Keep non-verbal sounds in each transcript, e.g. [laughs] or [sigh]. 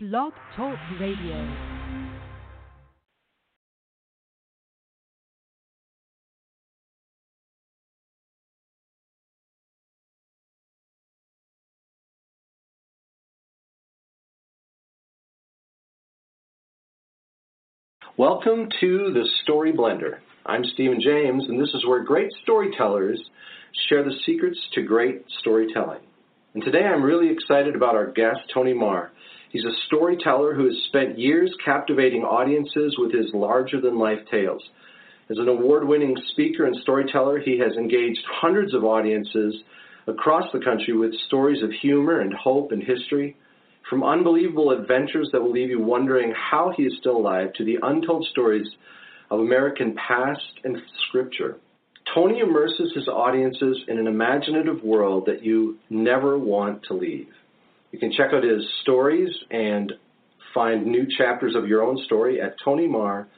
Blog Talk Radio. Welcome to the Story Blender. I'm Stephen James, and this is where great storytellers share the secrets to great storytelling. And today I'm really excited about our guest, Tony Marr. He's a storyteller who has spent years captivating audiences with his larger than life tales. As an award winning speaker and storyteller, he has engaged hundreds of audiences across the country with stories of humor and hope and history, from unbelievable adventures that will leave you wondering how he is still alive to the untold stories of American past and scripture. Tony immerses his audiences in an imaginative world that you never want to leave. You can check out his stories and find new chapters of your own story at tonymarr.com.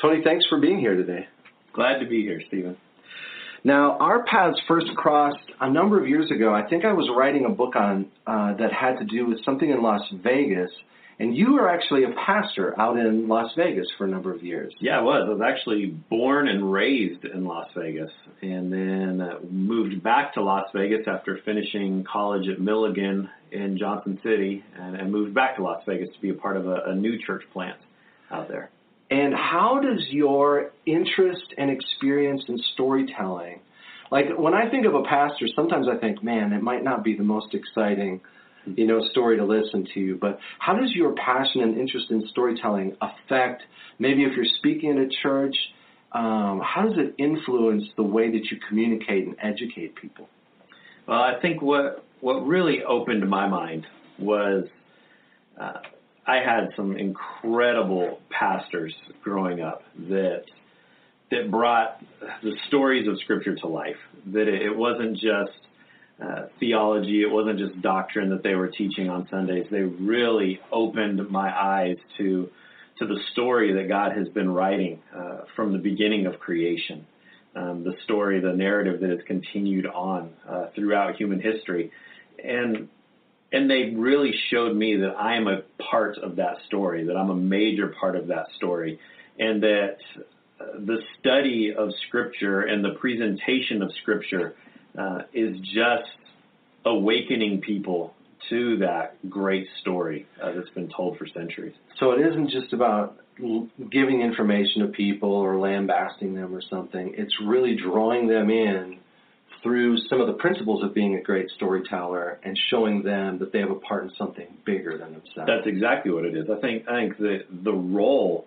Tony, thanks for being here today. Glad to be here, Stephen. Now, our paths first crossed a number of years ago. I think I was writing a book on uh, that had to do with something in Las Vegas, and you were actually a pastor out in Las Vegas for a number of years. Yeah, I was. I was actually born and raised in Las Vegas, and then uh, moved back to Las Vegas after finishing college at Milligan in Johnson City, and, and moved back to Las Vegas to be a part of a, a new church plant out there. And how does your interest and experience in storytelling, like when I think of a pastor, sometimes I think, man, it might not be the most exciting you know, story to listen to. But how does your passion and interest in storytelling affect, maybe if you're speaking at a church, um, how does it influence the way that you communicate and educate people? Well, I think what what really opened my mind was uh, I had some incredible pastors growing up that that brought the stories of Scripture to life. That it, it wasn't just uh, theology. It wasn't just doctrine that they were teaching on Sundays. They really opened my eyes to to the story that God has been writing uh, from the beginning of creation. Um, the story, the narrative that has continued on uh, throughout human history, and and they really showed me that I am a part of that story, that I'm a major part of that story, and that uh, the study of Scripture and the presentation of Scripture uh, is just awakening people to that great story uh, that's been told for centuries. So it isn't just about giving information to people or lambasting them or something. It's really drawing them in through some of the principles of being a great storyteller and showing them that they have a part in something bigger than themselves. That's exactly what it is. I think I think the the role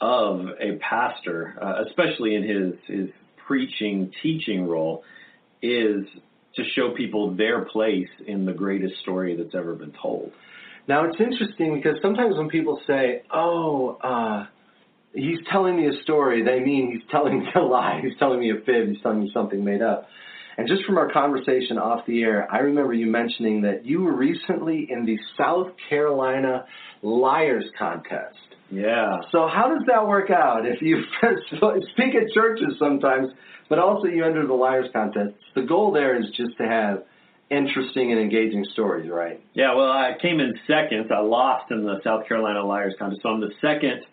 of a pastor, uh, especially in his his preaching teaching role, is to show people their place in the greatest story that's ever been told. Now it's interesting because sometimes when people say, "Oh, uh, he's telling me a story," they mean he's telling me a lie. He's telling me a fib. He's telling me something made up. And just from our conversation off the air, I remember you mentioning that you were recently in the South Carolina Liars Contest. Yeah. So how does that work out? If you [laughs] speak at churches sometimes, but also you enter the liars contest. The goal there is just to have interesting and engaging stories, right? Yeah. Well, I came in second. I lost in the South Carolina liars contest, so I'm the second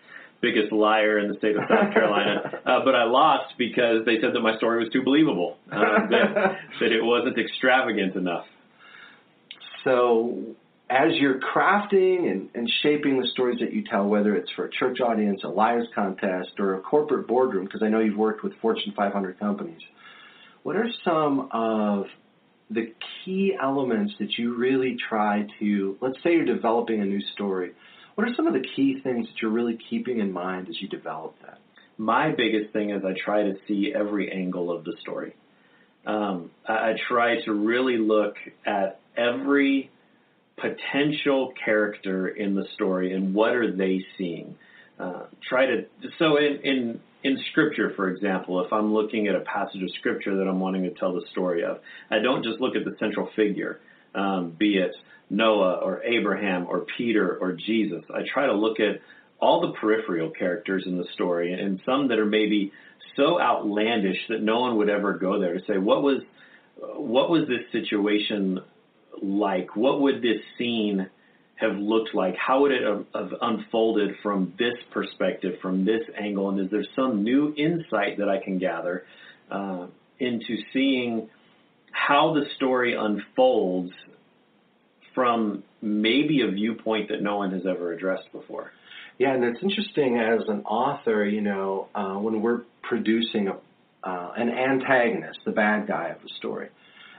biggest liar in the state of South Carolina. [laughs] uh, but I lost because they said that my story was too believable, uh, that, that it wasn't extravagant enough. [laughs] So as you're crafting and, and shaping the stories that you tell, whether it's for a church audience, a liars contest, or a corporate boardroom, because I know you've worked with Fortune 500 companies, what are some of the key elements that you really try to, let's say you're developing a new story, what are some of the key things that you're really keeping in mind as you develop that? My biggest thing is I try to see every angle of the story. Um, I, I try to really look at every potential character in the story and what are they seeing. Uh, try to so in, in in scripture, for example, if I'm looking at a passage of scripture that I'm wanting to tell the story of, I don't just look at the central figure, um, be it Noah or Abraham or Peter or Jesus. I try to look at all the peripheral characters in the story and some that are maybe so outlandish that no one would ever go there to say what was what was this situation like? What would this scene have looked like? How would it have, unfolded from this perspective, from this angle? And is there some new insight that I can gather uh, into seeing how the story unfolds from maybe a viewpoint that no one has ever addressed before? Yeah, and it's interesting as an author, you know, uh, when we're producing a, uh, an antagonist, the bad guy of the story.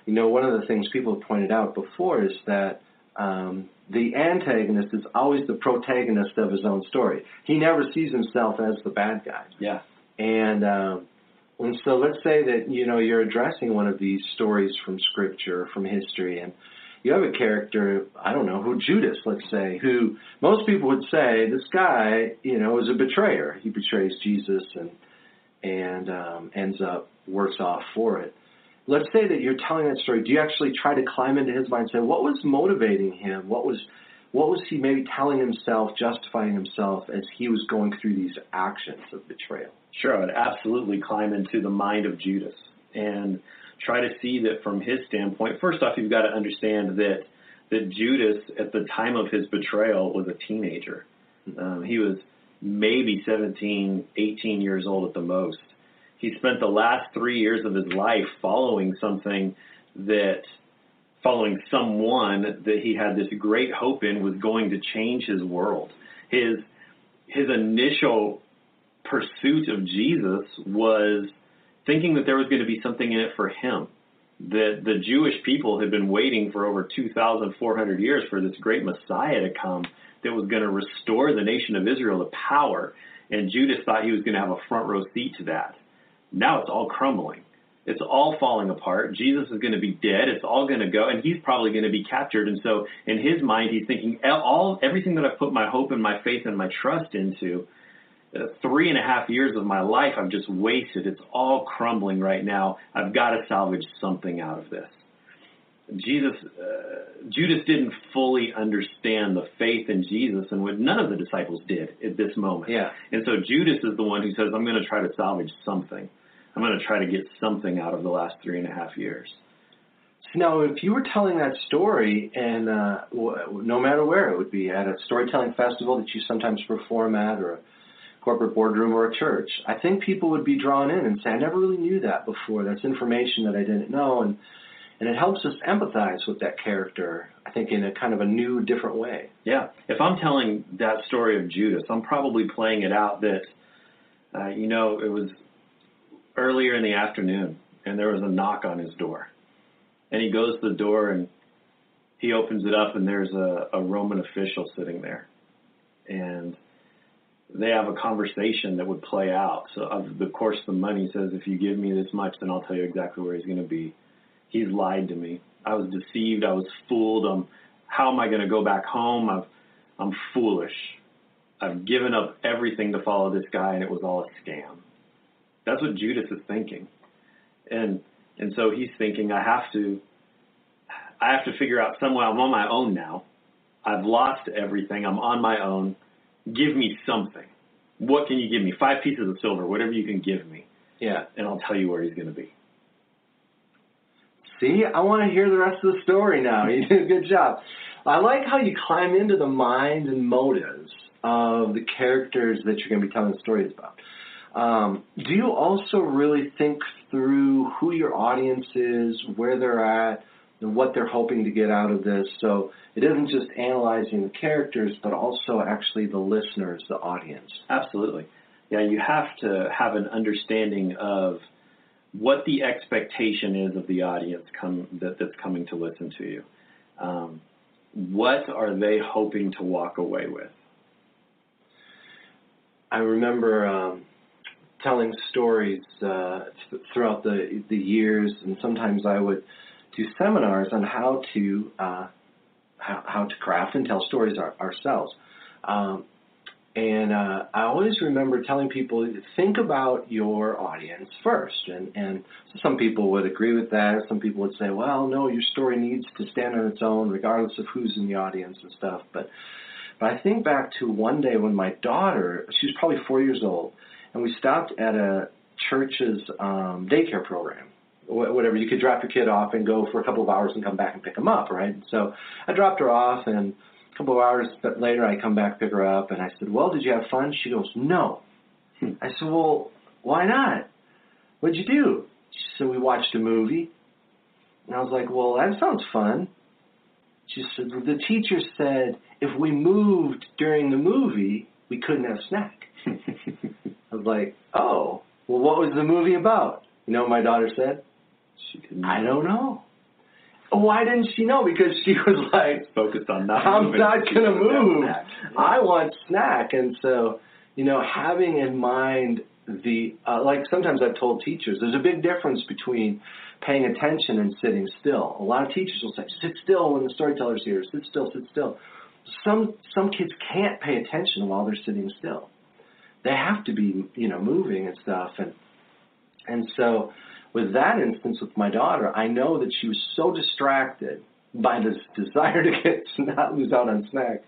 You know, one of the things people have pointed out before is that um, the antagonist is always the protagonist of his own story. He never sees himself as the bad guy. Yeah. And um, and so let's say that you know you're addressing one of these stories from scripture, from history, and you have a character, I don't know, who Judas, let's say, who most people would say this guy, you know, is a betrayer. He betrays Jesus and and um, ends up worse off for it. Let's say that you're telling that story. Do you actually try to climb into his mind and say, what was motivating him? What was what was he maybe telling himself, justifying himself as he was going through these actions of betrayal? Sure, I would absolutely climb into the mind of Judas and try to see that from his standpoint. First off, you've got to understand that that Judas, at the time of his betrayal, was a teenager. Um, he was maybe 17, 18 years old at the most. He spent the last three years of his life following something that, following someone that he had this great hope in was going to change his world. His his initial pursuit of Jesus was thinking that there was going to be something in it for him. That the Jewish people had been waiting for over 2,400 years for this great Messiah to come that was going to restore the nation of Israel to power. And Judas thought he was going to have a front row seat to that. Now it's all crumbling. It's all falling apart. Jesus is going to be dead. It's all going to go, and he's probably going to be captured. And so, in his mind, he's thinking all everything that I've put my hope and my faith and my trust into uh, three and a half years of my life I've just wasted. It's all crumbling right now. I've got to salvage something out of this. Jesus, uh, Judas didn't fully understand the faith in Jesus, and what none of the disciples did at this moment. Yeah. And so Judas is the one who says, "I'm going to try to salvage something. I'm going to try to get something out of the last three and a half years." So now, if you were telling that story, and uh, w- no matter where it would be at a storytelling festival that you sometimes perform at, or a corporate boardroom or a church, I think people would be drawn in and say, I never really knew that before. That's information that I didn't know. And, and it helps us empathize with that character, I think, in a kind of a new, different way. Yeah. If I'm telling that story of Judas, I'm probably playing it out that, uh, you know, it was earlier in the afternoon and there was a knock on his door. And he goes to the door and he opens it up and there's a, a Roman official sitting there. And they have a conversation that would play out. So of the course the money says if you give me this much then I'll tell you exactly where he's going to be. He's lied to me. I was deceived, I was fooled. Um how am I going to go back home? I've I'm foolish. I've given up everything to follow this guy and it was all a scam. That's what Judas is thinking. And and so he's thinking I have to I have to figure out some way I'm on my own now. I've lost everything. I'm on my own give me something. What can you give me? Five pieces of silver, whatever you can give me. Yeah. And I'll tell you where he's going to be. See, I want to hear the rest of the story now. [laughs] You did a good job. I like how you climb into the mind and motives of the characters that you're going to be telling the stories about. Um, do you also really think through who your audience is, where they're at, and what they're hoping to get out of this? So it isn't just analyzing the characters, but also actually the listeners, the audience. Absolutely. Yeah, you have to have an understanding of what the expectation is of the audience come, that, that's coming to listen to you. Um, what are they hoping to walk away with? I remember um, telling stories uh, th- throughout the the years, and sometimes I would do seminars on how to uh, how, how to craft and tell stories our, ourselves. Um, and uh, I always remember telling people, think about your audience first. And, and some people would agree with that. Some people would say, well, no, your story needs to stand on its own, regardless of who's in the audience and stuff. But, but I think back to one day when my daughter, she was probably four years old, and we stopped at a church's um, daycare program whatever you could drop your kid off and go for a couple of hours and come back and pick them up right so i dropped her off and a couple of hours later, I come back, pick her up, and I said, "Well, did you have fun?" She goes, "No." Hmm. I said, "Well, why not? What'd you do?" She said, "We watched a movie." And I was like, "Well, that sounds fun." She said, "The teacher said if we moved during the movie, we couldn't have snack." [laughs] I was like, "Oh, well, what was the movie about?" You know what my daughter said? she didn't I don't know. Why didn't she know? Because she was like, focused on not I'm moving. not going to move. snack. I want snack. And so, you know, having in mind the, uh, like sometimes I've told teachers, there's a big difference between paying attention and sitting still. A lot of teachers will say, sit still when the storyteller's here, sit still, sit still. Some, some kids can't pay attention while they're sitting still. They have to be, you know, moving and stuff. And, and so, with that instance with my daughter, I know that she was so distracted by this [laughs] desire to get to not lose out on snack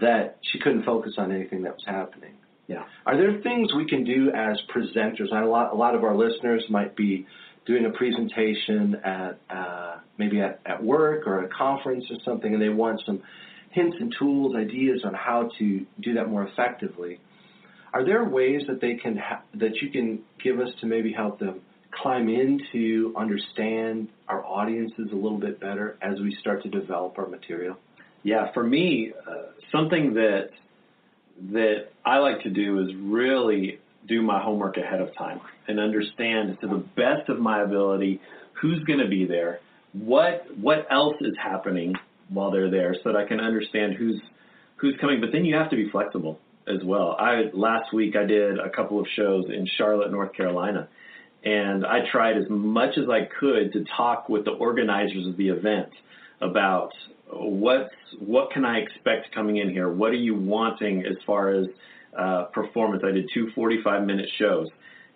that she couldn't focus on anything that was happening. Yeah. Are there things we can do as presenters? I a lot, a lot of our listeners might be doing a presentation at uh, maybe at, at work or a conference or something, and they want some hints and tools, ideas on how to do that more effectively. Are there ways that they can ha- that you can give us to maybe help them climb into understand our audiences a little bit better as we start to develop our material? Yeah, for me, uh, something that that I like to do is really do my homework ahead of time and understand to the best of my ability who's going to be there, what what else is happening while they're there, so that I can understand who's who's coming. But then you have to be flexible as well. I last week I did a couple of shows in Charlotte, North Carolina, and I tried as much as I could to talk with the organizers of the event about what what can I expect coming in here? What are you wanting as far as uh, performance? I did two 45 minute shows,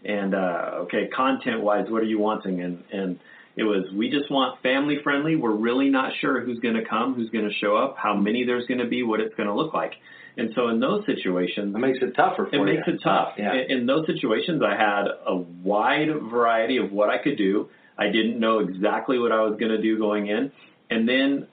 and uh, okay, content wise, what are you wanting? And and it was we just want family friendly. We're really not sure who's going to come, who's going to show up, how many there's going to be, what it's going to look like. And so in those situations, That makes it tougher for it you. makes it tough. Yeah. In, in those situations, I had a wide variety of what I could do. I didn't know exactly what I was going to do going in, and then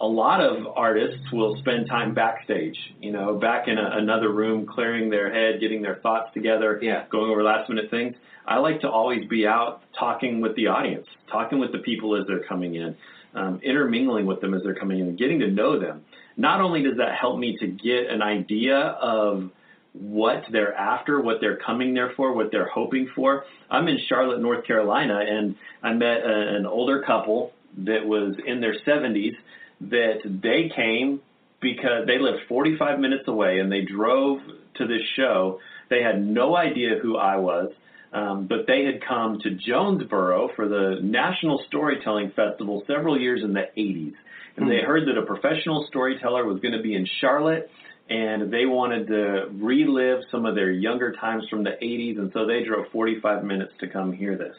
a lot of artists will spend time backstage, you know, back in a, another room, clearing their head, getting their thoughts together, Yeah. going over last minute things. I like to always be out talking with the audience, talking with the people as they're coming in, um, intermingling with them as they're coming in, getting to know them. Not only does that help me to get an idea of what they're after, what they're coming there for, what they're hoping for. I'm in Charlotte, North Carolina, and I met a, an older couple that was in their 70s that they came because they lived 45 minutes away and they drove to this show. They had no idea who I was, um, but they had come to Jonesborough for the National Storytelling Festival several years in the 80s. And they heard that a professional storyteller was going to be in Charlotte and they wanted to relive some of their younger times from the 80s, and so they drove 45 minutes to come hear this.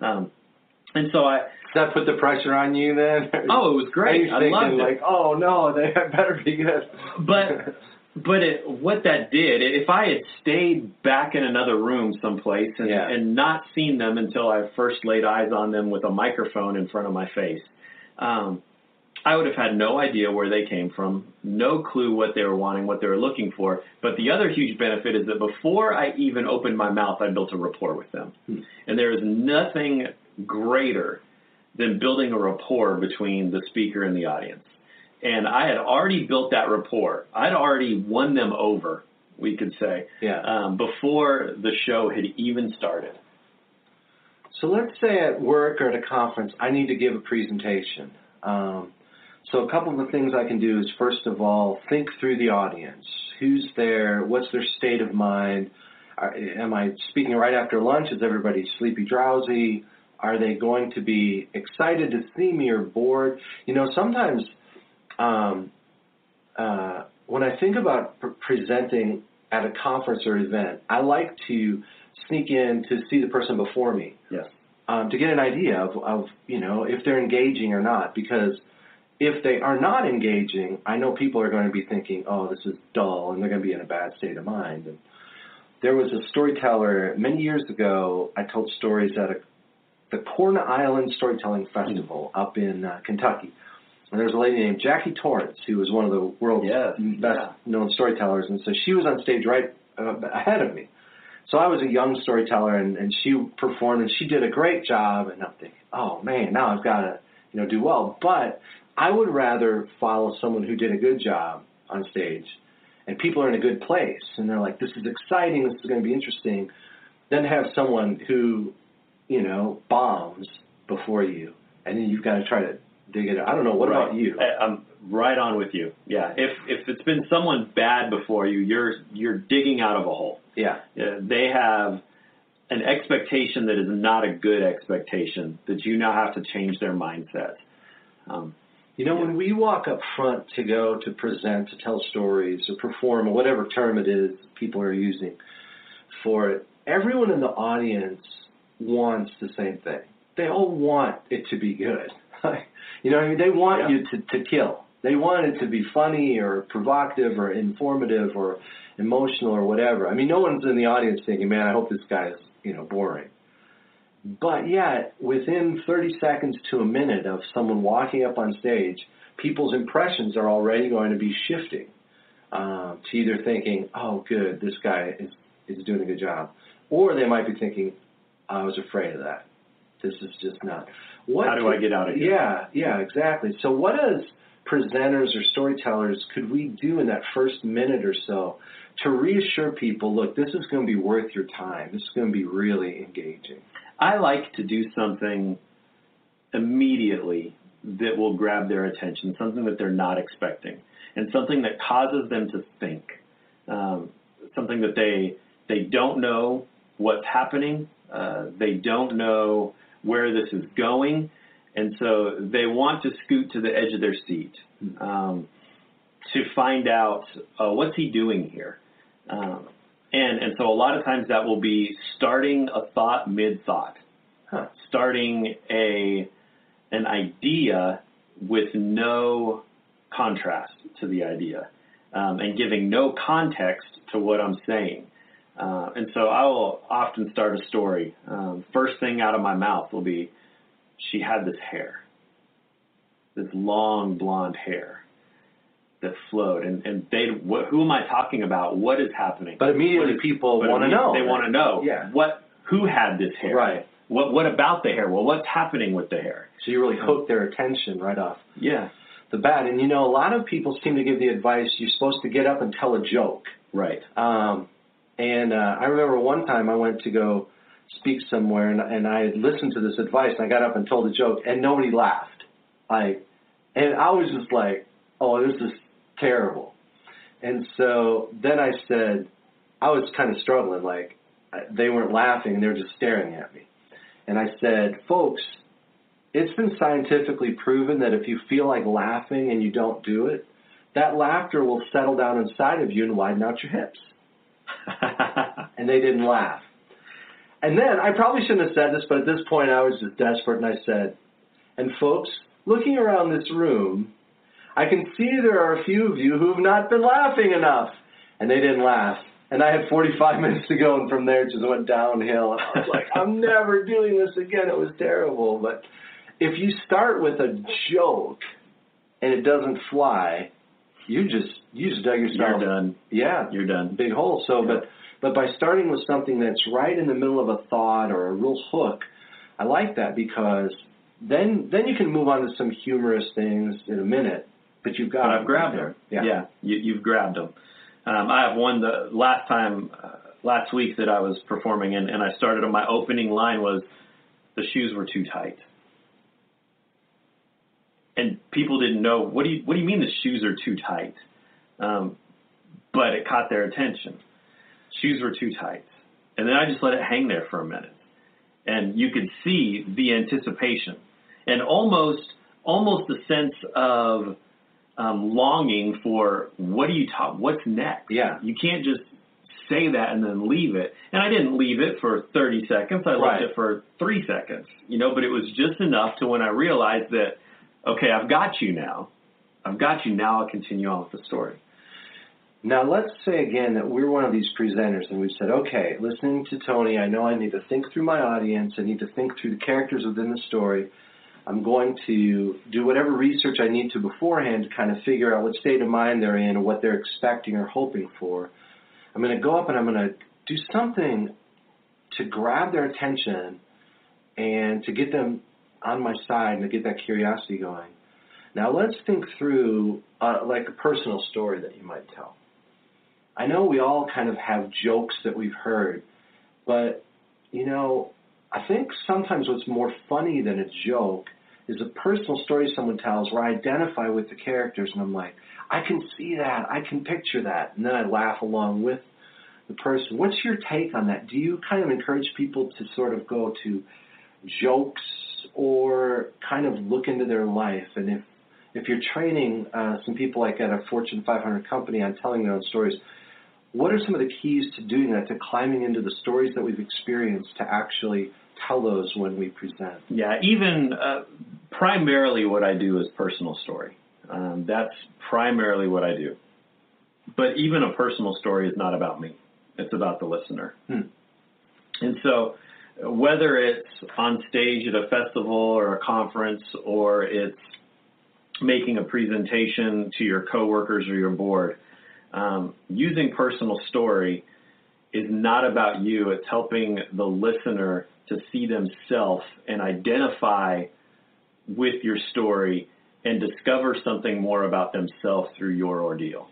Um, and so I, Does that put the pressure on you then? oh, it was great. I you loved it. like, oh no, they [laughs] better be good. But [laughs] but it, what that did, if I had stayed back in another room someplace and, Yeah. and not seen them until I first laid eyes on them with a microphone in front of my face, um, I would have had no idea where they came from, no clue what they were wanting, what they were looking for. But the other huge benefit is that before I even opened my mouth, I built a rapport with them. Hmm. And there is nothing greater than building a rapport between the speaker and the audience. And I had already built that rapport. I'd already won them over, we could say, yeah. um, before the show had even started. So let's say at work or at a conference, I need to give a presentation. Um, so a couple of the things I can do is first of all think through the audience. Who's there? What's their state of mind? Are, am I speaking right after lunch? Is everybody sleepy, drowsy? Are they going to be excited to see me or bored? You know, sometimes um, uh, when I think about pre- presenting at a conference or event, I like to sneak in to see the person before me Yes. um, to get an idea of, of you know if they're engaging or not. Because if they are not engaging, I know people are going to be thinking, "Oh, this is dull," and they're going to be in a bad state of mind. And there was a storyteller many years ago. I told stories at a, the Corn Island Storytelling Festival up in uh, Kentucky. and there's a lady named Jackie Torrence who was one of the world's Yes, best yeah. known storytellers, and so she was on stage right uh, ahead of me. So I was a young storyteller, and, and she performed, and she did a great job. And I'm thinking, oh man, now I've got to, you know, do well. But I would rather follow someone who did a good job on stage, and people are in a good place, and they're like, this is exciting, this is going to be interesting, than have someone who, you know, bombs before you, and then you've got to try to dig it. out. I don't know. What Right. about you? I, I'm right on with you. Yeah. If if it's been someone bad before you, you're you're digging out of a hole. Yeah. Yeah, they have an expectation that is not a good expectation that you now have to change their mindset. Um, You know, Yeah. when we walk up front to go to present, to tell stories, or perform, or whatever term it is people are using for it, everyone in the audience wants the same thing. They all want it to be good. [laughs] you know, I mean, they want Yeah. you to, to kill. They want it to be funny or provocative or informative or emotional or whatever. I mean, no one's in the audience thinking, "Man, I hope this guy's you know boring." But yet, within 30 seconds to a minute of someone walking up on stage, people's impressions are already going to be shifting um, to either thinking, "Oh, good, this guy is is doing a good job," or they might be thinking, "I was afraid of that. This is just not." What How do I get out of here? Yeah, yeah, exactly. So, what as presenters or storytellers could we do in that first minute or so to reassure people, look, this is going to be worth your time. This is going to be really engaging. I like to do something immediately that will grab their attention, something that they're not expecting, and something that causes them to think, um, something that they they don't know what's happening, uh, they don't know where this is going, and so they want to scoot to the edge of their seat um, to find out uh, what's he doing here. Um, and, and so a lot of times that will be starting a thought mid thought, Huh. starting a an idea with no contrast to the idea, um, and giving no context to what I'm saying. Uh, and so I will often start a story. Um, first thing out of my mouth will be, "She had this hair, this long blonde hair." That flowed, and and they. What, who am I talking about? What is happening? But immediately is- people want to know. They want to know. Yeah. What? Who had this hair? Right. What? What about the hair? Well, what's happening with the hair? So you really hook their attention right off Yeah. the bat. And you know, a lot of people seem to give the advice you're supposed to get up and tell a joke. Right. Um, and uh, I remember one time I went to go speak somewhere, and, and I had listened to this advice, and I got up and told a joke, and nobody laughed. Like, and I was just like, "Oh, there's this is terrible." And so then I said, I was kind of struggling, like they weren't laughing, they were just staring at me. And I said, "Folks, it's been scientifically proven that if you feel like laughing and you don't do it, that laughter will settle down inside of you and widen out your hips." [laughs] and they didn't laugh. And then I probably shouldn't have said this, but at this point I was just desperate, and I said, "And folks, looking around this room, I can see there are a few of you who have not been laughing enough." And they didn't laugh. And I had 45 [laughs] minutes to go, and from there it just went downhill. And I was like, [laughs] "I'm never doing this again." It was terrible. But if you start with a joke and it doesn't fly, you just you just dug yourself You're done. yeah, You're done. big hole. So, Yeah. but but by starting with something that's right in the middle of a thought or a real hook, I like that because then then you can move on to some humorous things in a minute. But you've got But I've grabbed them. Yeah. You, you've grabbed them. Um, I have one the last time, uh, last week that I was performing, and, and I started on my opening line was, the shoes were too tight. And people didn't know what do you what do you mean the shoes are too tight? Um, but it caught their attention. Shoes were too tight, and then I just let it hang there for a minute, and you could see the anticipation, and almost almost a sense of um, longing for what do you talk? What's next? Yeah. you can't just say that and then leave it. And I didn't leave it for 30 seconds. I Right. left it for three seconds. You know, but it was just enough to when I realized that okay, I've got you now. I've got you now. I'll continue on with the story. Now let's say again that we're one of these presenters and we've said, okay, listening to Tony, I know I need to think through my audience. I need to think through the characters within the story. I'm going to do whatever research I need to beforehand to kind of figure out what state of mind they're in or what they're expecting or hoping for. I'm going to go up and I'm going to do something to grab their attention and to get them on my side and to get that curiosity going. Now let's think through uh, like a personal story that you might tell. I know we all kind of have jokes that we've heard, but you know, I think sometimes what's more funny than a joke is a personal story someone tells where I identify with the characters and I'm like, I can see that, I can picture that, and then I laugh along with the person. What's your take on that? Do you kind of encourage people to sort of go to jokes or kind of look into their life? And if if you're training uh, some people like at a Fortune 500 company on telling their own stories, what are some of the keys to doing that, to climbing into the stories that we've experienced to actually tell those when we present? Yeah, even uh, primarily what I do is personal story. Um, that's primarily what I do. But even a personal story is not about me. It's about the listener. Hmm. And so whether it's on stage at a festival or a conference or it's making a presentation to your coworkers or your board, um, using personal story is not about you. It's helping the listener to see themselves and identify with your story and discover something more about themselves through your ordeal.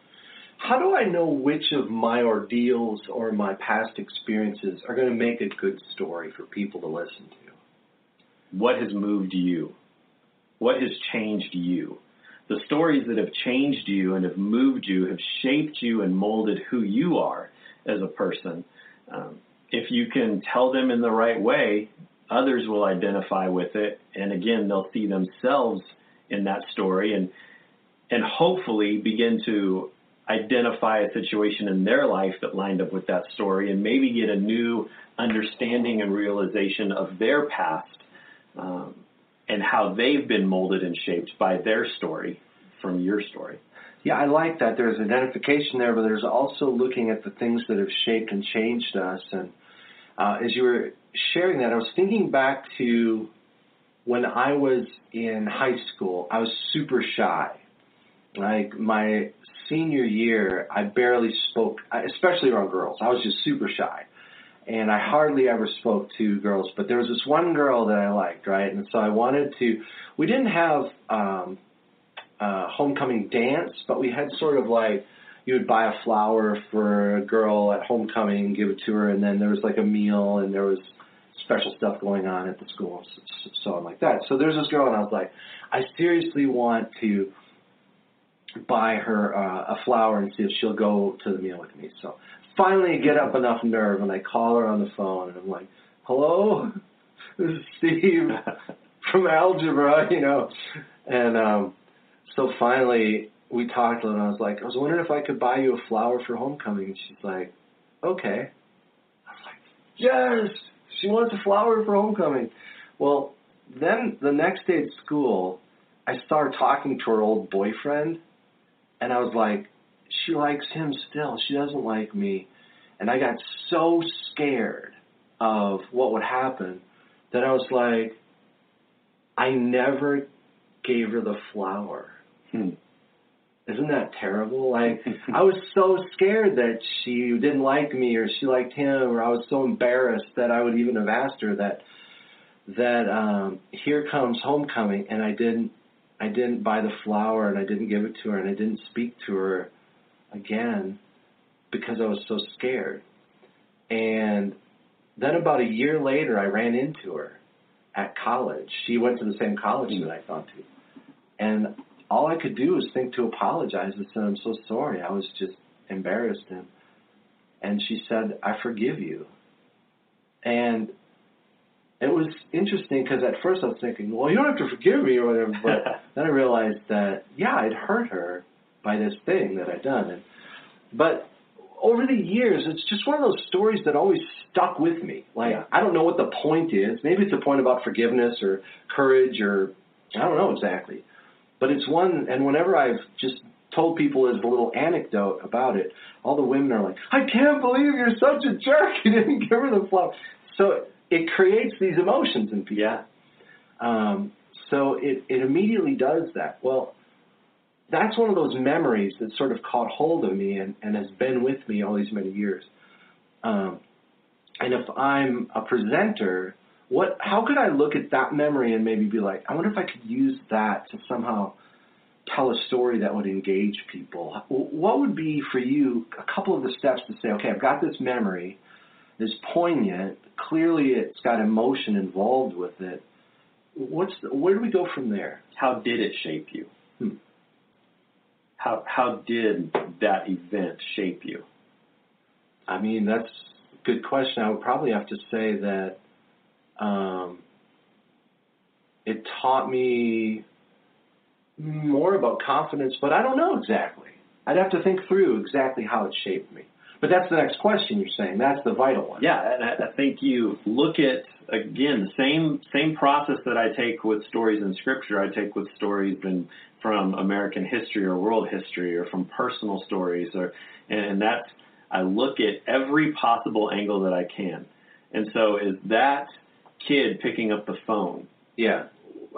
How do I know which of my ordeals or my past experiences are going to make a good story for people to listen to? What has moved you? What has changed you? The stories that have changed you and have moved you have shaped you and molded who you are as a person. Um, if you can tell them in the right way, others will identify with it, and again, they'll see themselves in that story, and and hopefully begin to identify a situation in their life that lined up with that story, and maybe get a new understanding and realization of their past. Um, and how they've been molded and shaped by their story from your story. Yeah, I like that. There's identification there, but there's also looking at the things that have shaped and changed us. And uh, as you were sharing that, I was thinking back to when I was in high school. I was super shy. Like my senior year, I barely spoke, especially around girls. I was just super shy and I hardly ever spoke to girls. But there was this one girl that I liked, right? And so I wanted to. We didn't have um, a homecoming dance, but we had sort of like you would buy a flower for a girl at homecoming and give it to her, and then there was like a meal and there was special stuff going on at the school, so, on like that. So there's this girl, and I was like, I seriously want to buy her uh, a flower and see if she'll go to the meal with me. So finally I get up enough nerve and I call her on the phone and I'm like, hello, [laughs] this is Steve [laughs] from algebra, you know. And um, so finally we talked and I was like, I was wondering if I could buy you a flower for homecoming. And she's like, okay. I was like, yes, she wants a flower for homecoming. Well, then the next day at school, I started talking to her old boyfriend, and I was like, she likes him still. She doesn't like me. And I got so scared of what would happen that I was like, I never gave her the flower. Hmm. Isn't that terrible? Like I was so scared that she didn't like me or she liked him or I was so embarrassed that I would even have asked her that that um here comes homecoming and I didn't I didn't buy the flower and I didn't give it to her and I didn't speak to her again because I was so scared. And then about a year later I ran into her at college. She went to the same college that I thought to. And all I could do was think to apologize and say, I'm so sorry. I was just embarrassed. And, and she said, I forgive you. And it was interesting because at first I was thinking, well, you don't have to forgive me or whatever. But [laughs] then I realized that, yeah, I'd hurt her by this thing that I'd done. And, but over the years, it's just one of those stories that always stuck with me. Like, Yeah. I don't know what the point is. Maybe it's a point about forgiveness or courage or I don't know exactly. But it's one, and whenever I've just told people as a little anecdote about it, all the women are like, I can't believe you're such a jerk. You didn't give her the flower. So it creates these emotions in people. Yeah. Um, So it, it immediately does that. Well, that's one of those memories that sort of caught hold of me and, and has been with me all these many years. Um, and if I'm a presenter, what how could I look at that memory and maybe be like, I wonder if I could use that to somehow tell a story that would engage people? What would be for you a couple of the steps to say, okay, I've got this memory, it's poignant, clearly it's got emotion involved with it. What's the, where do we go from there? How did it shape you? Hmm. How how did that event shape you? I mean, that's a good question. I would probably have to say that um, it taught me more about confidence, but I don't know exactly. I'd have to think through exactly how it shaped me. But that's the next question you're saying. That's the vital one. Yeah, and I, think you look at again the same same process that I take with stories in scripture. I take with stories in, from American history or world history or from personal stories, or and, and that's I look at every possible angle that I can. And so, is that kid picking up the phone? Yeah.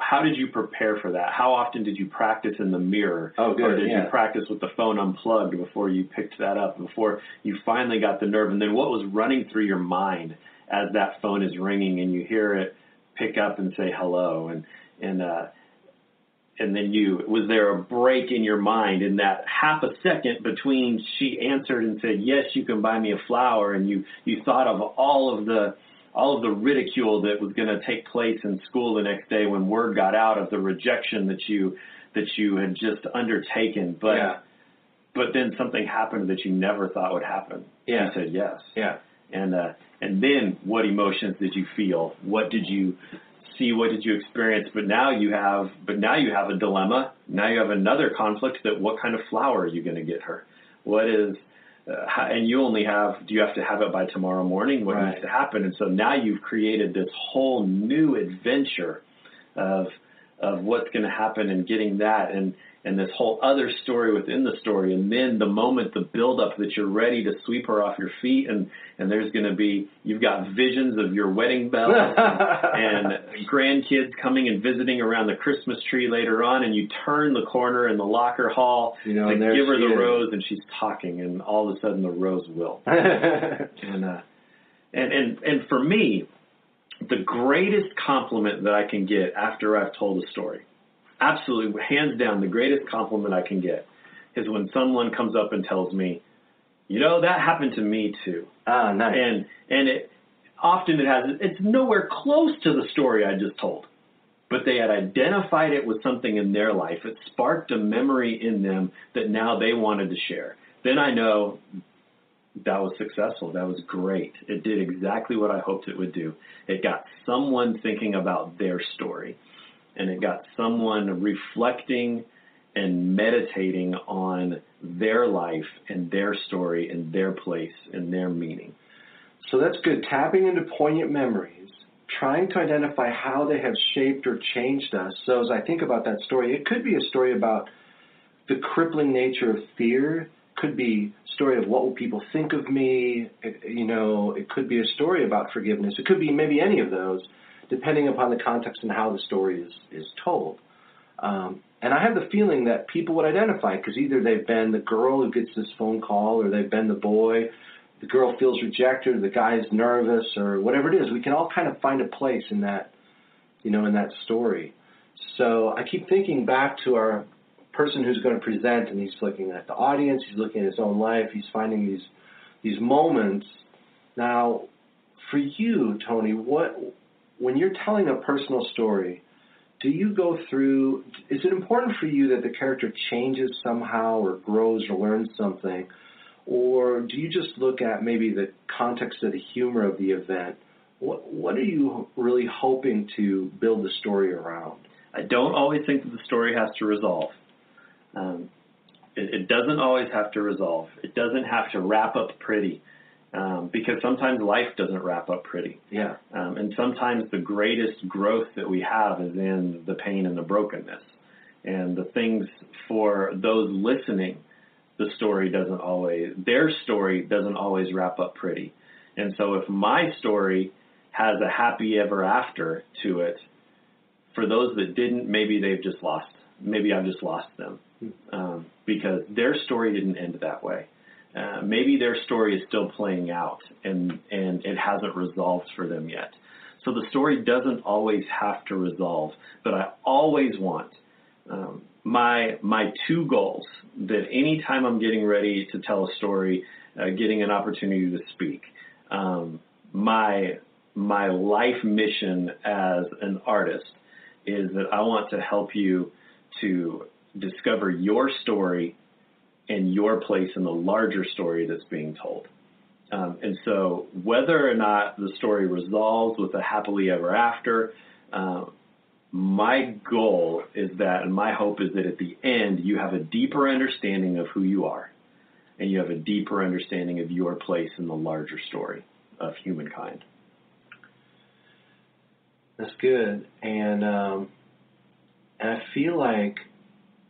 How did you prepare for that? How often did you practice in the mirror? Oh, good. Or did yeah. you practice with the phone unplugged before you picked that up, before you finally got the nerve? And then what was running through your mind as that phone is ringing and you hear it pick up and say hello? And, and, uh, and then you was there a break in your mind in that half a second between she answered and said yes you can buy me a flower and you you thought of all of the all of the ridicule that was going to take place in school the next day when word got out of the rejection that you that you had just undertaken. But yeah. but then something happened that you never thought would happen. Yeah. you said yes. Yeah. and uh and then what emotions did you feel? What did you see? What did you experience? But now you have but now you have a dilemma. Now you have another conflict that what kind of flower are you going to get her? What is uh, and you only have do you have to have it by tomorrow morning? What Right. needs to happen? And so now you've created this whole new adventure of of what's going to happen and getting that. And and this whole other story within the story and then the moment the build up that you're ready to sweep her off your feet and and there's going to be you've got visions of your wedding bells and, [laughs] and grandkids coming and visiting around the Christmas tree later on and you turn the corner in the locker hall You know, to and give her the is. rose and she's talking and all of a sudden the rose will [laughs] and uh and and and for me the greatest compliment that I can get after I've told a story absolutely hands down the greatest compliment I can get is when someone comes up and tells me you know that happened to me too. Ah, nice. and and it often it has it's nowhere close to the story I just told but they had identified it with something in their life. It sparked a memory in them that now they wanted to share. Then I know that was successful. That was great. It did exactly what I hoped it would do. It got someone thinking about their story and it got someone reflecting and meditating on their life and their story and their place and their meaning So that's good. Tapping into poignant memories, trying to identify how they have shaped or changed us. So as I think about that story, it could be a story about the crippling nature of fear. Could be a story of what will people think of me. It, you know, it could be a story about forgiveness. It could be maybe any of those, depending upon the context and how the story is is told. Um, and I have the feeling that people would identify because either they've been the girl who gets this phone call, or they've been the boy the girl feels rejected, the guy is nervous, or whatever it is. We can all kind of find a place in that, you know, in that story. So I keep thinking back to our person who's going to present, and he's looking at the audience, he's looking at his own life, he's finding these these moments. Now, for you, Tony, what when you're telling a personal story, do you go through? Is it important for you that the character changes somehow, or grows, or learns something? or do you just look at maybe the context of the humor of the event? What what are you really hoping to build the story around? I don't always think that the story has to resolve. Um, it, it doesn't always have to resolve. It doesn't have to wrap up pretty, um, because sometimes life doesn't wrap up pretty, Yeah, um, and sometimes the greatest growth that we have is in the pain and the brokenness, and the things for those listening. The story doesn't always, their story doesn't always wrap up pretty, and so if my story has a happy ever after to it, for those that didn't, maybe they've just lost. Maybe I've just lost them um, because their story didn't end that way. Uh, maybe their story is still playing out and and it hasn't resolved for them yet. So the story doesn't always have to resolve, but I always want um, my my two goals that anytime I'm getting ready to tell a story, uh, getting an opportunity to speak, um, my my life mission as an artist is that I want to help you to discover your story and your place in the larger story that's being told. Um, and so, whether or not the story resolves with a happily ever after, uh, my goal is that, and my hope is that at the end, you have a deeper understanding of who you are, and you have a deeper understanding of your place in the larger story of humankind. That's good, and um, and I feel like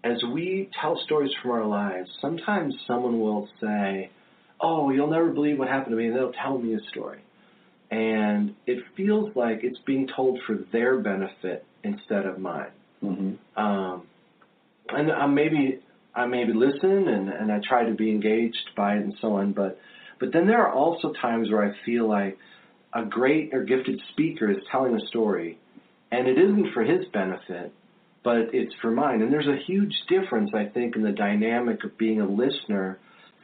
as we tell stories from our lives, sometimes someone will say, "Oh, you'll never believe what happened to me," and they'll tell me a story, and it feels like it's being told for their benefit instead of mine. Mm-hmm. Um, and I maybe I maybe listen and, and I try to be engaged by it and so on, but but then there are also times where I feel like a great or gifted speaker is telling a story, and it isn't for his benefit, but it's for mine. And there's a huge difference, I think, in the dynamic of being a listener,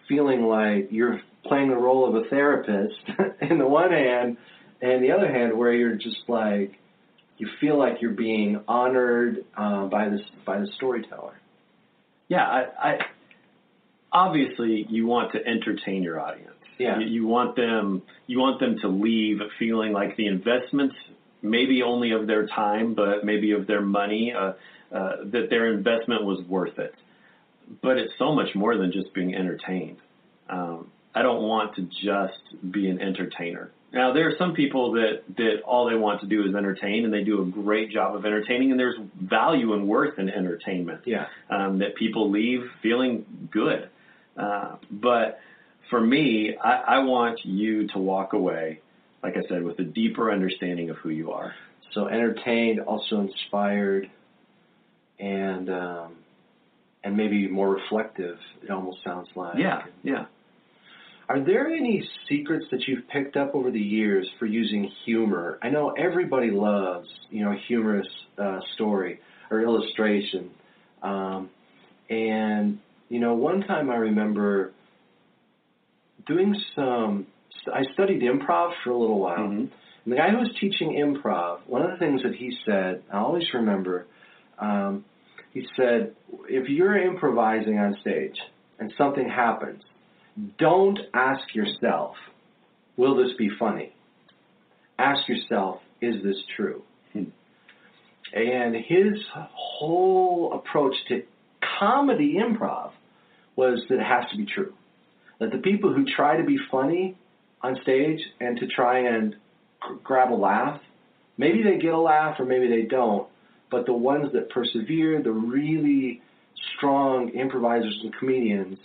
feeling like you're playing the role of a therapist [laughs] in the one hand, and the other hand where you're just like you feel like you're being honored uh, by this by the storyteller. Yeah, I, I obviously you want to entertain your audience. Yeah. You, you want them you want them to leave feeling like the investment, maybe only of their time, but maybe of their money, uh, uh, that their investment was worth it. But it's so much more than just being entertained. Um, I don't want to just be an entertainer. Now there are some people that that all they want to do is entertain, and they do a great job of entertaining, and there's value and worth in entertainment. Yeah. Um, that people leave feeling good. Uh, but for me, I, I want you to walk away, like I said, with a deeper understanding of who you are. So entertained, also inspired, and um, and maybe more reflective. It almost sounds like. Yeah, yeah. Are there any secrets that you've picked up over the years for using humor? I know everybody loves, you know, a humorous uh, story or illustration. Um, and, you know, one time I remember doing some, I studied improv for a little while. Mhm. And the guy who was teaching improv, one of the things that he said, I always remember, um, he said, if you're improvising on stage and something happens, don't ask yourself, will this be funny? Ask yourself, is this true? Hmm. And his whole approach to comedy improv was that it has to be true. That the people who try to be funny on stage and to try and g- grab a laugh, maybe they get a laugh or maybe they don't, but the ones that persevere, the really strong improvisers and comedians,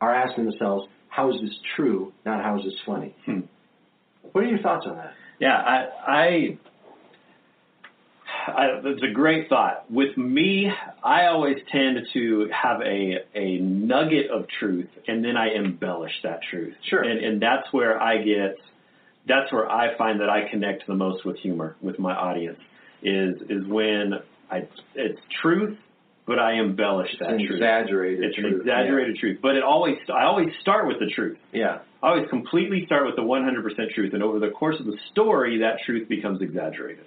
are asking themselves, how is this true, not how is this funny? Hmm. What are your thoughts on that? Yeah, I, I, I, it's a great thought. With me, I always tend to have a a nugget of truth, and then I embellish that truth. Sure. And and that's where I get, that's where I find that I connect the most with humor with my audience. Is is when I it's truth, but I embellish It's that an truth. exaggerated truth. It's an truth. exaggerated truth, but it always I always start with the truth. Yeah. I always completely start with the 100% truth, and over the course of the story, that truth becomes exaggerated.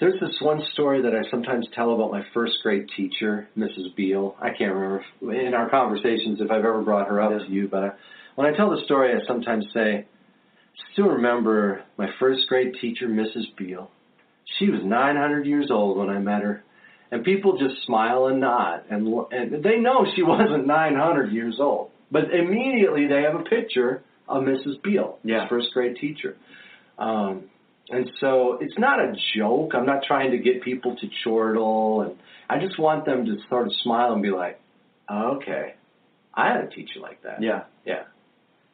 There's this one story that I sometimes tell about my first grade teacher, Mrs. Beale. I can't remember if, in our conversations if I've ever brought her up to you, but I, when I tell the story, I sometimes say, I still remember my first grade teacher, Mrs. Beale. She was 900 years old when I met her, and people just smile and nod, and, and they know she [laughs] wasn't 900 years old. But immediately they have a picture of Mrs. Beale, Yeah. first grade teacher. Um, and so it's not a joke. I'm not trying to get people to chortle, and I just want them to sort of smile and be like, oh, "Okay, I had a teacher like that." Yeah. yeah.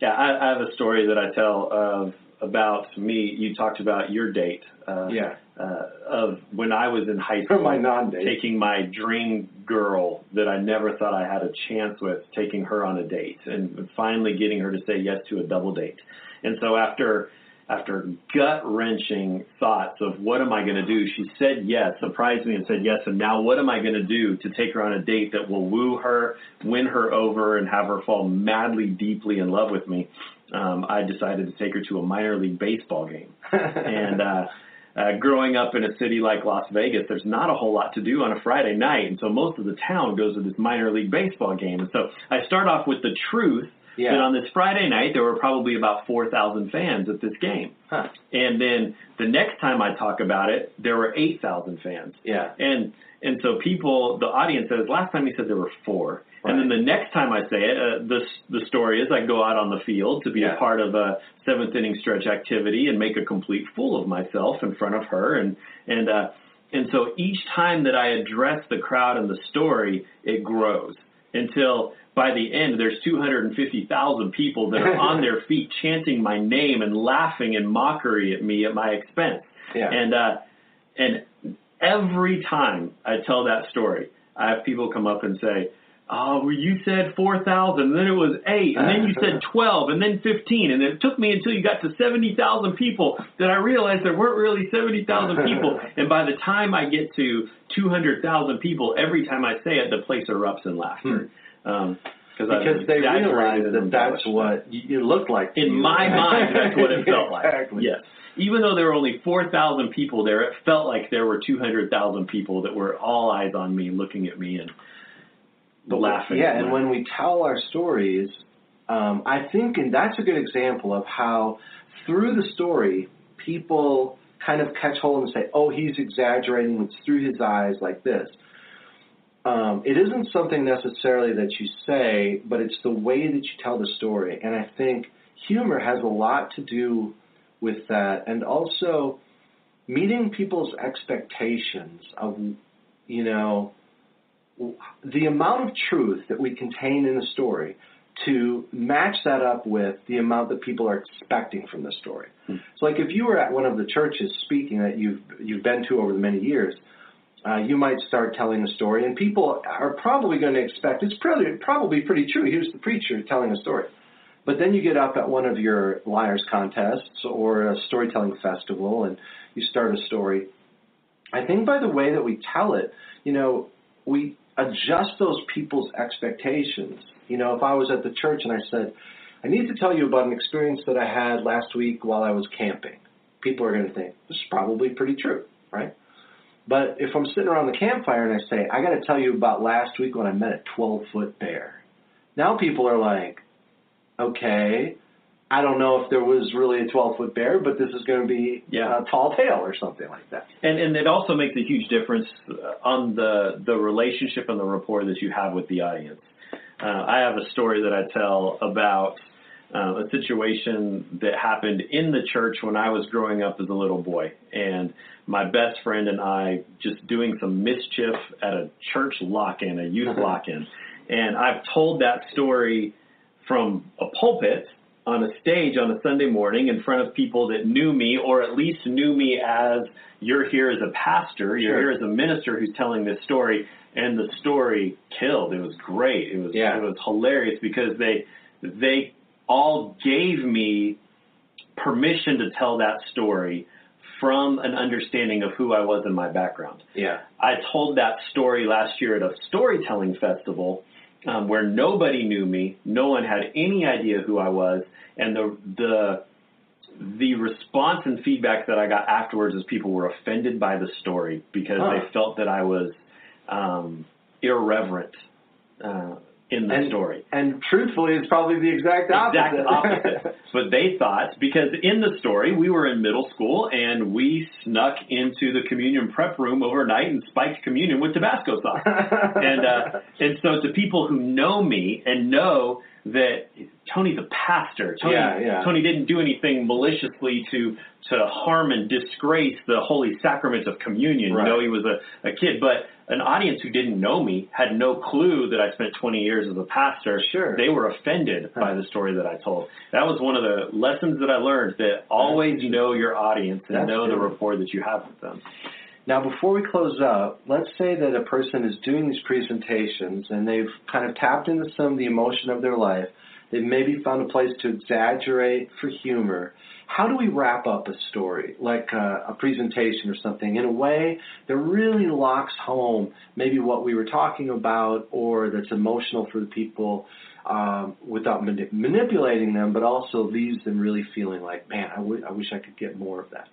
Yeah, I, I have a story that I tell of about me. You talked about your date. Uh, Yeah. Uh, of when I was in high [laughs] school, my non-date. taking my dream girl that I never thought I had a chance with, taking her on a date, and finally getting her to say yes to a double date. And so after after gut wrenching thoughts of what am I going to do, she said yes, surprised me and said yes. And now what am I going to do to take her on a date that will woo her, win her over, and have her fall madly, deeply in love with me? Um, I decided to take her to a minor league baseball game. [laughs] and uh, uh, growing up in a city like Las Vegas, there's not a whole lot to do on a Friday night, and so most of the town goes to this minor league baseball game. And so I start off with the truth Yeah. that on this Friday night there were probably about 4,000 fans at this game. Huh. And then the next time I talk about it, there were 8,000 fans. Yeah. And and so people, the audience says, last time he said there were four. Right. And then the next time I say it, uh, the the story is I go out on the field to be Yeah. a part of a seventh inning stretch activity and make a complete fool of myself in front of her. And and uh, and so each time that I address the crowd and the story, it grows until by the end there's 250,000 people that are on their [laughs] feet chanting my name and laughing in mockery at me at my expense. Yeah. And uh, and every time I tell that story, I have people come up and say, "Oh, you said 4,000, and then it was eight, and then you said [laughs] 12, and then 15, and it took me until you got to 70,000 people that I realized there weren't really 70,000 people. [laughs] and by the time I get to 200,000 people, every time I say it, the place erupts in laughter. Um, Hmm. because they realize that that's what it. what you, you look like. In you. my [laughs] mind, that's what it felt like. Exactly. Yes. Even though there were only 4,000 people there, it felt like there were 200,000 people that were all eyes on me, looking at me and laughing. Yeah, and when we tell our stories, um, I think, and that's a good example of how through the story, people kind of catch hold and say, "Oh, he's exaggerating. It's through his eyes like this." Um, it isn't something necessarily that you say, but it's the way that you tell the story. And I think humor has a lot to do with that, and also meeting people's expectations of, you know, the amount of truth that we contain in the story to match that up with the amount that people are expecting from the story. So, like if you were at one of the churches speaking that you've you've been to over the many years, uh, you might start telling a story, and people are probably going to expect it's probably probably pretty true. Here's the preacher telling a story. But then you get up at one of your liars contests or a storytelling festival, and you start a story. I think by the way that we tell it, you know, we adjust those people's expectations. You know, if I was at the church and I said, I need to tell you about an experience that I had last week while I was camping, people are going to think, this is probably pretty true, right? But if I'm sitting around the campfire and I say, I got to tell you about last week when I met a 12 foot bear, now people are like, okay, I don't know if there was really a 12 foot bear, but this is going to be Yeah. a tall tale or something like that. And and it also makes a huge difference on the the relationship and the rapport that you have with the audience. Uh, I have a story that I tell about uh, a situation that happened in the church when I was growing up as a little boy, and my best friend and I just doing some mischief at a church lock-in, a youth [laughs] lock-in, and I've told that story from a pulpit on a stage on a Sunday morning in front of people that knew me or at least knew me as you're here as a pastor, you're Sure. here as a minister who's telling this story and the story killed. It was great. It was Yeah. it was hilarious because they they all gave me permission to tell that story from an understanding of who I was in my background. Yeah. I told that story last year at a storytelling festival um, where nobody knew me, no one had any idea who I was, and the the the response and feedback that I got afterwards is people were offended by the story because Huh. they felt that I was um, irreverent uh, in the And- story. And truthfully, it's probably the exact opposite. Exact opposite. [laughs] but they thought because in the story we were in middle school and we snuck into the communion prep room overnight and spiked communion with Tabasco sauce. [laughs] and uh, and so to people who know me and know that Tony's a pastor. Tony, Yeah, yeah. Tony didn't do anything maliciously to to harm and disgrace the holy sacrament of communion. Right. You know, he was a, a kid, but an audience who didn't know me had no clue that I spent 20 years as a pastor. Sure. They were offended by the story that I told. That was one of the lessons that I learned that always know your audience and That's know the rapport that you have with them. Now, before we close up, let's say that a person is doing these presentations and they've kind of tapped into some of the emotion of their life. They've maybe found a place to exaggerate for humor. How do we wrap up a story, like uh, a presentation or something, in a way that really locks home maybe what we were talking about or that's emotional for the people um, without mani- manipulating them, but also leaves them really feeling like, man, I, w- I wish I could get more of that.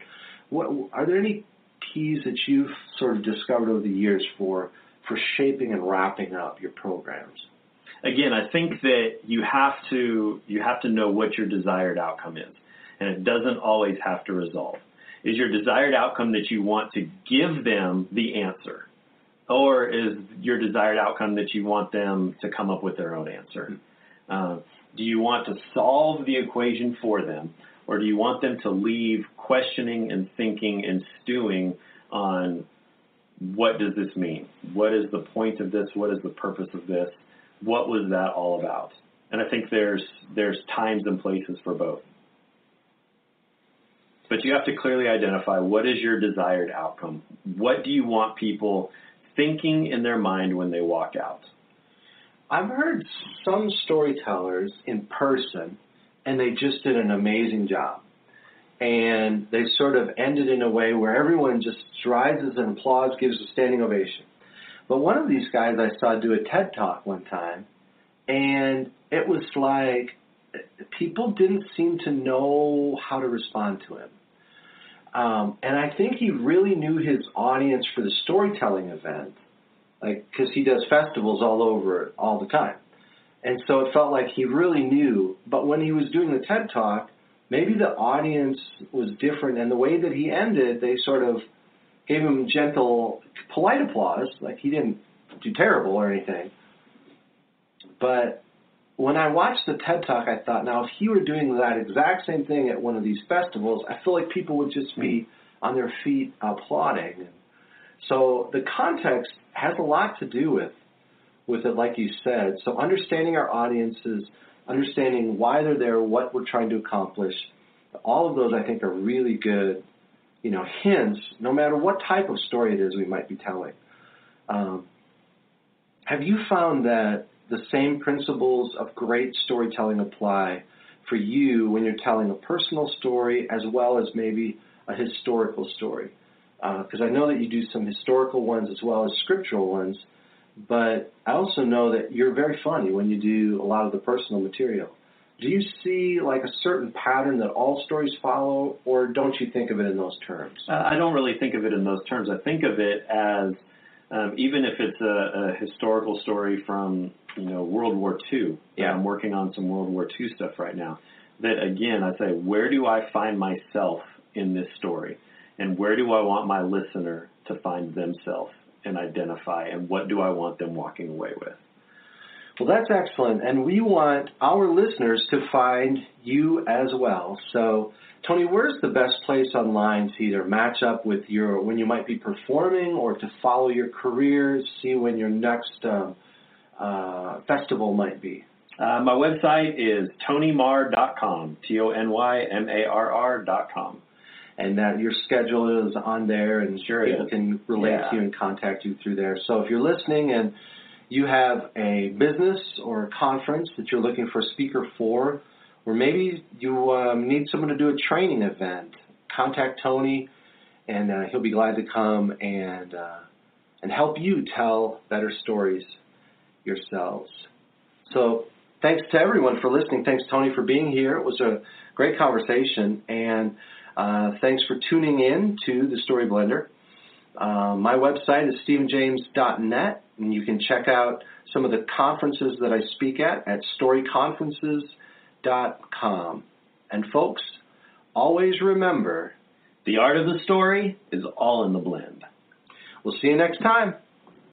What, are there any keys that you've sort of discovered over the years for for shaping and wrapping up your programs? again, I think that you have to you have to know what your desired outcome is, and it doesn't always have to resolve. Is your desired outcome that you want to give them the answer, or is your desired outcome that you want them to come up with their own answer? Uh, do you want to solve the equation for them, or do you want them to leave questioning and thinking and stewing on what does this mean? What is the point of this? What is the purpose of this? What was that all about? And I think there's there's times and places for both. But you have to clearly identify what is your desired outcome. What do you want people thinking in their mind when they walk out? I've heard some storytellers in person, and they just did an amazing job. And they sort of ended in a way where everyone just rises and applauds, gives a standing ovation. But one of these guys I saw do a TED talk one time, and it was like people didn't seem to know how to respond to him. Um, and I think he really knew his audience for the storytelling event, like because he does festivals all over all the time, and so it felt like he really knew. But when he was doing the TED talk, maybe the audience was different, and the way that he ended, they sort of gave him gentle, polite applause, like he didn't do terrible or anything. But when I watched the TED Talk, I thought, now if he were doing that exact same thing at one of these festivals, I feel like people would just be on their feet applauding. So the context has a lot to do with with it, like you said. So understanding our audiences, understanding why they're there, what we're trying to accomplish, all of those I think are really good, you know, hints. No matter what type of story it is we might be telling. Um, have you found that the same principles of great storytelling apply for you when you're telling a personal story as well as maybe a historical story? Because I know that you do some historical ones as well as scriptural ones, but I also know that you're very funny when you do a lot of the personal material. Do you see like a certain pattern that all stories follow, or don't you think of it in those terms? Uh, I don't really think of it in those terms. I think of it as um, even if it's a, a historical story from you know World War II. Yeah. I'm working on some World War II stuff right now. That again, I say, where do I find myself in this story, and where do I want my listener to find themselves and identify, and what do I want them walking away with? Well, that's excellent. And we want our listeners to find you as well. So, Tony, where's the best place online to either match up with your, when you might be performing or to follow your career, see when your next um, uh, festival might be? Uh, my website is tonymarr.com, T O N Y M A R R.com. and that your schedule is on there and Sure people can relate Yeah. to you and contact you through there. So if you're listening and you have a business or a conference that you're looking for a speaker for, or maybe you um, need someone to do a training event, contact Tony and uh, he'll be glad to come and uh, and help you tell better stories yourselves. So thanks to everyone for listening. Thanks Tony for being here. It was a great conversation and uh, thanks for tuning in to the Story Blender. Uh, my website is stephenjames.net, and you can check out some of the conferences that I speak at at storyconferences.com. And folks, always remember, The art of the story is all in the blend. we'll see you next time.